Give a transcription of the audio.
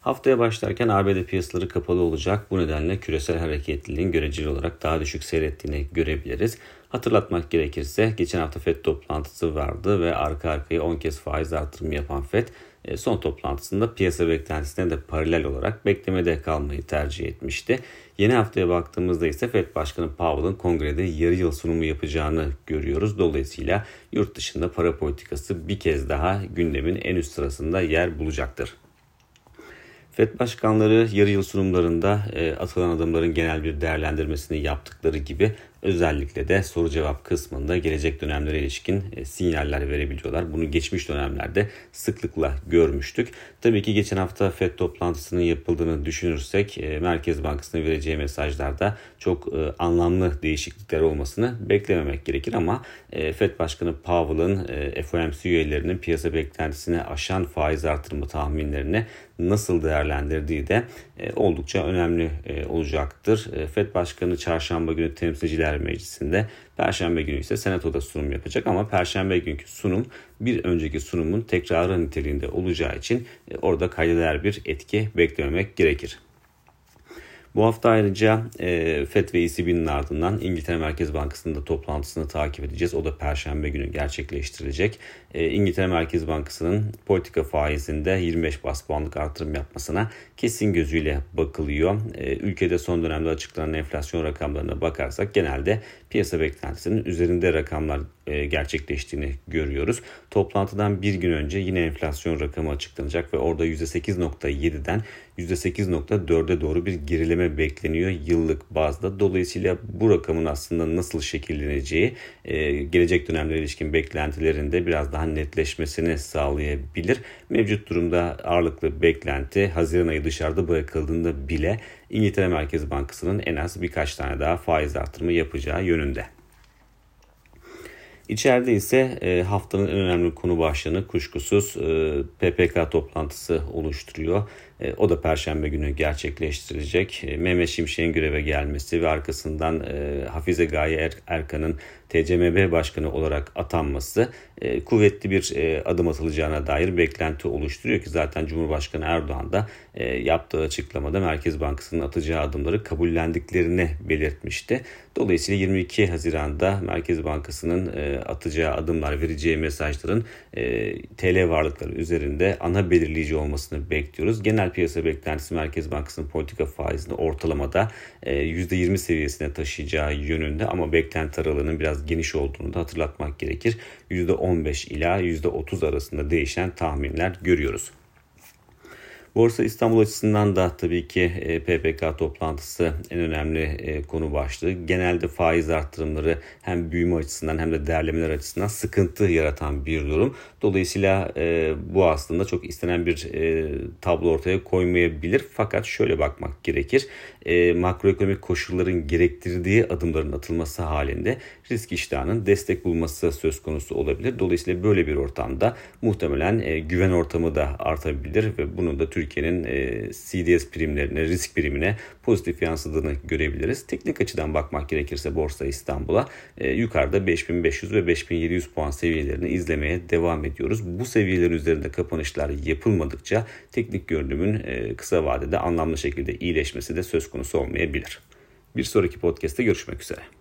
Haftaya başlarken ABD piyasaları kapalı olacak. Bu nedenle küresel hareketliliğin göreceli olarak daha düşük seyrettiğini görebiliriz. Hatırlatmak gerekirse geçen hafta FED toplantısı vardı ve arka arkaya 10 kez faiz artırımı yapan FED e, son toplantısında piyasa beklentisine de paralel olarak beklemede kalmayı tercih etmişti. Yeni haftaya baktığımızda ise FED Başkanı Powell'ın kongrede yarı yıl sunumu yapacağını görüyoruz. Dolayısıyla yurt dışında para politikası bir kez daha gündemin en üst sırasında yer bulacaktır. FED başkanları yarı yıl sunumlarında e, atılan adımların genel bir değerlendirmesini yaptıkları gibi özellikle de soru cevap kısmında gelecek dönemlere ilişkin e, sinyaller verebiliyorlar. Bunu geçmiş dönemlerde sıklıkla görmüştük. Tabii ki geçen hafta FED toplantısının yapıldığını düşünürsek e, Merkez Bankası'nın vereceği mesajlarda çok e, anlamlı değişiklikler olmasını beklememek gerekir ama FED Başkanı Powell'ın FOMC üyelerinin piyasa beklentisini aşan faiz artırımı tahminlerini nasıl değerlendirdiği de oldukça önemli olacaktır. FED Başkanı çarşamba günü temsilciler meclisinde, perşembe günü ise senatoda sunum yapacak ama perşembe günkü sunum bir önceki sunumun tekrarı niteliğinde olacağı için orada kayda bir etki beklememek gerekir. Bu hafta ayrıca e, FED ve ECB'nin ardından İngiltere Merkez Bankası'nın da toplantısını takip edeceğiz. O da Perşembe günü gerçekleştirilecek. E, İngiltere Merkez Bankası'nın politika faizinde 25 bas puanlık artırım yapmasına kesin gözüyle bakılıyor. E, ülkede son dönemde açıklanan enflasyon rakamlarına bakarsak genelde piyasa beklentisinin üzerinde rakamlar gerçekleştiğini görüyoruz. Toplantıdan bir gün önce yine enflasyon rakamı açıklanacak ve orada %8.7'den %8.4'e doğru bir gerileme bekleniyor yıllık bazda. Dolayısıyla bu rakamın aslında nasıl şekilleneceği e, gelecek dönemlere ilişkin beklentilerinde biraz daha netleşmesini sağlayabilir. Mevcut durumda ağırlıklı beklenti Haziran ayı dışarıda bırakıldığında bile İngiltere Merkez Bankası'nın en az birkaç tane daha faiz artırımı yapacağı yönünde. İçeride ise e, haftanın en önemli konu başlığını kuşkusuz e, PPK toplantısı oluşturuyor. E, o da Perşembe günü gerçekleştirecek. E, Mehmet Şimşek'in göreve gelmesi ve arkasından Hafize Gaye er, Erkan'ın TCMB Başkanı olarak atanması e, kuvvetli bir e, adım atılacağına dair beklenti oluşturuyor ki zaten Cumhurbaşkanı Erdoğan da e, yaptığı açıklamada Merkez Bankası'nın atacağı adımları kabullendiklerini belirtmişti. Dolayısıyla 22 Haziran'da Merkez Bankası'nın e, atacağı adımlar vereceği mesajların e, TL varlıkları üzerinde ana belirleyici olmasını bekliyoruz. Genel piyasa beklentisi Merkez Bankası'nın politika faizini ortalamada e, %20 seviyesine taşıyacağı yönünde ama beklenti aralığının biraz geniş olduğunu da hatırlatmak gerekir. %15 ila %30 arasında değişen tahminler görüyoruz. Borsa İstanbul açısından da tabii ki e, PPK toplantısı en önemli e, konu başlığı. Genelde faiz arttırımları hem büyüme açısından hem de değerlemeler açısından sıkıntı yaratan bir durum. Dolayısıyla e, bu aslında çok istenen bir tablo ortaya koymayabilir. Fakat şöyle bakmak gerekir. Makroekonomik koşulların gerektirdiği adımların atılması halinde risk iştahının destek bulması söz konusu olabilir. Dolayısıyla böyle bir ortamda muhtemelen güven ortamı da artabilir ve bunu da Türkiye Türkiye'nin e, CDS primlerine, risk primine pozitif yansıdığını görebiliriz. Teknik açıdan bakmak gerekirse Borsa İstanbul'a e, yukarıda 5500 ve 5700 puan seviyelerini izlemeye devam ediyoruz. Bu seviyelerin üzerinde kapanışlar yapılmadıkça teknik görünümün e, kısa vadede anlamlı şekilde iyileşmesi de söz konusu olmayabilir. Bir sonraki podcast'te görüşmek üzere.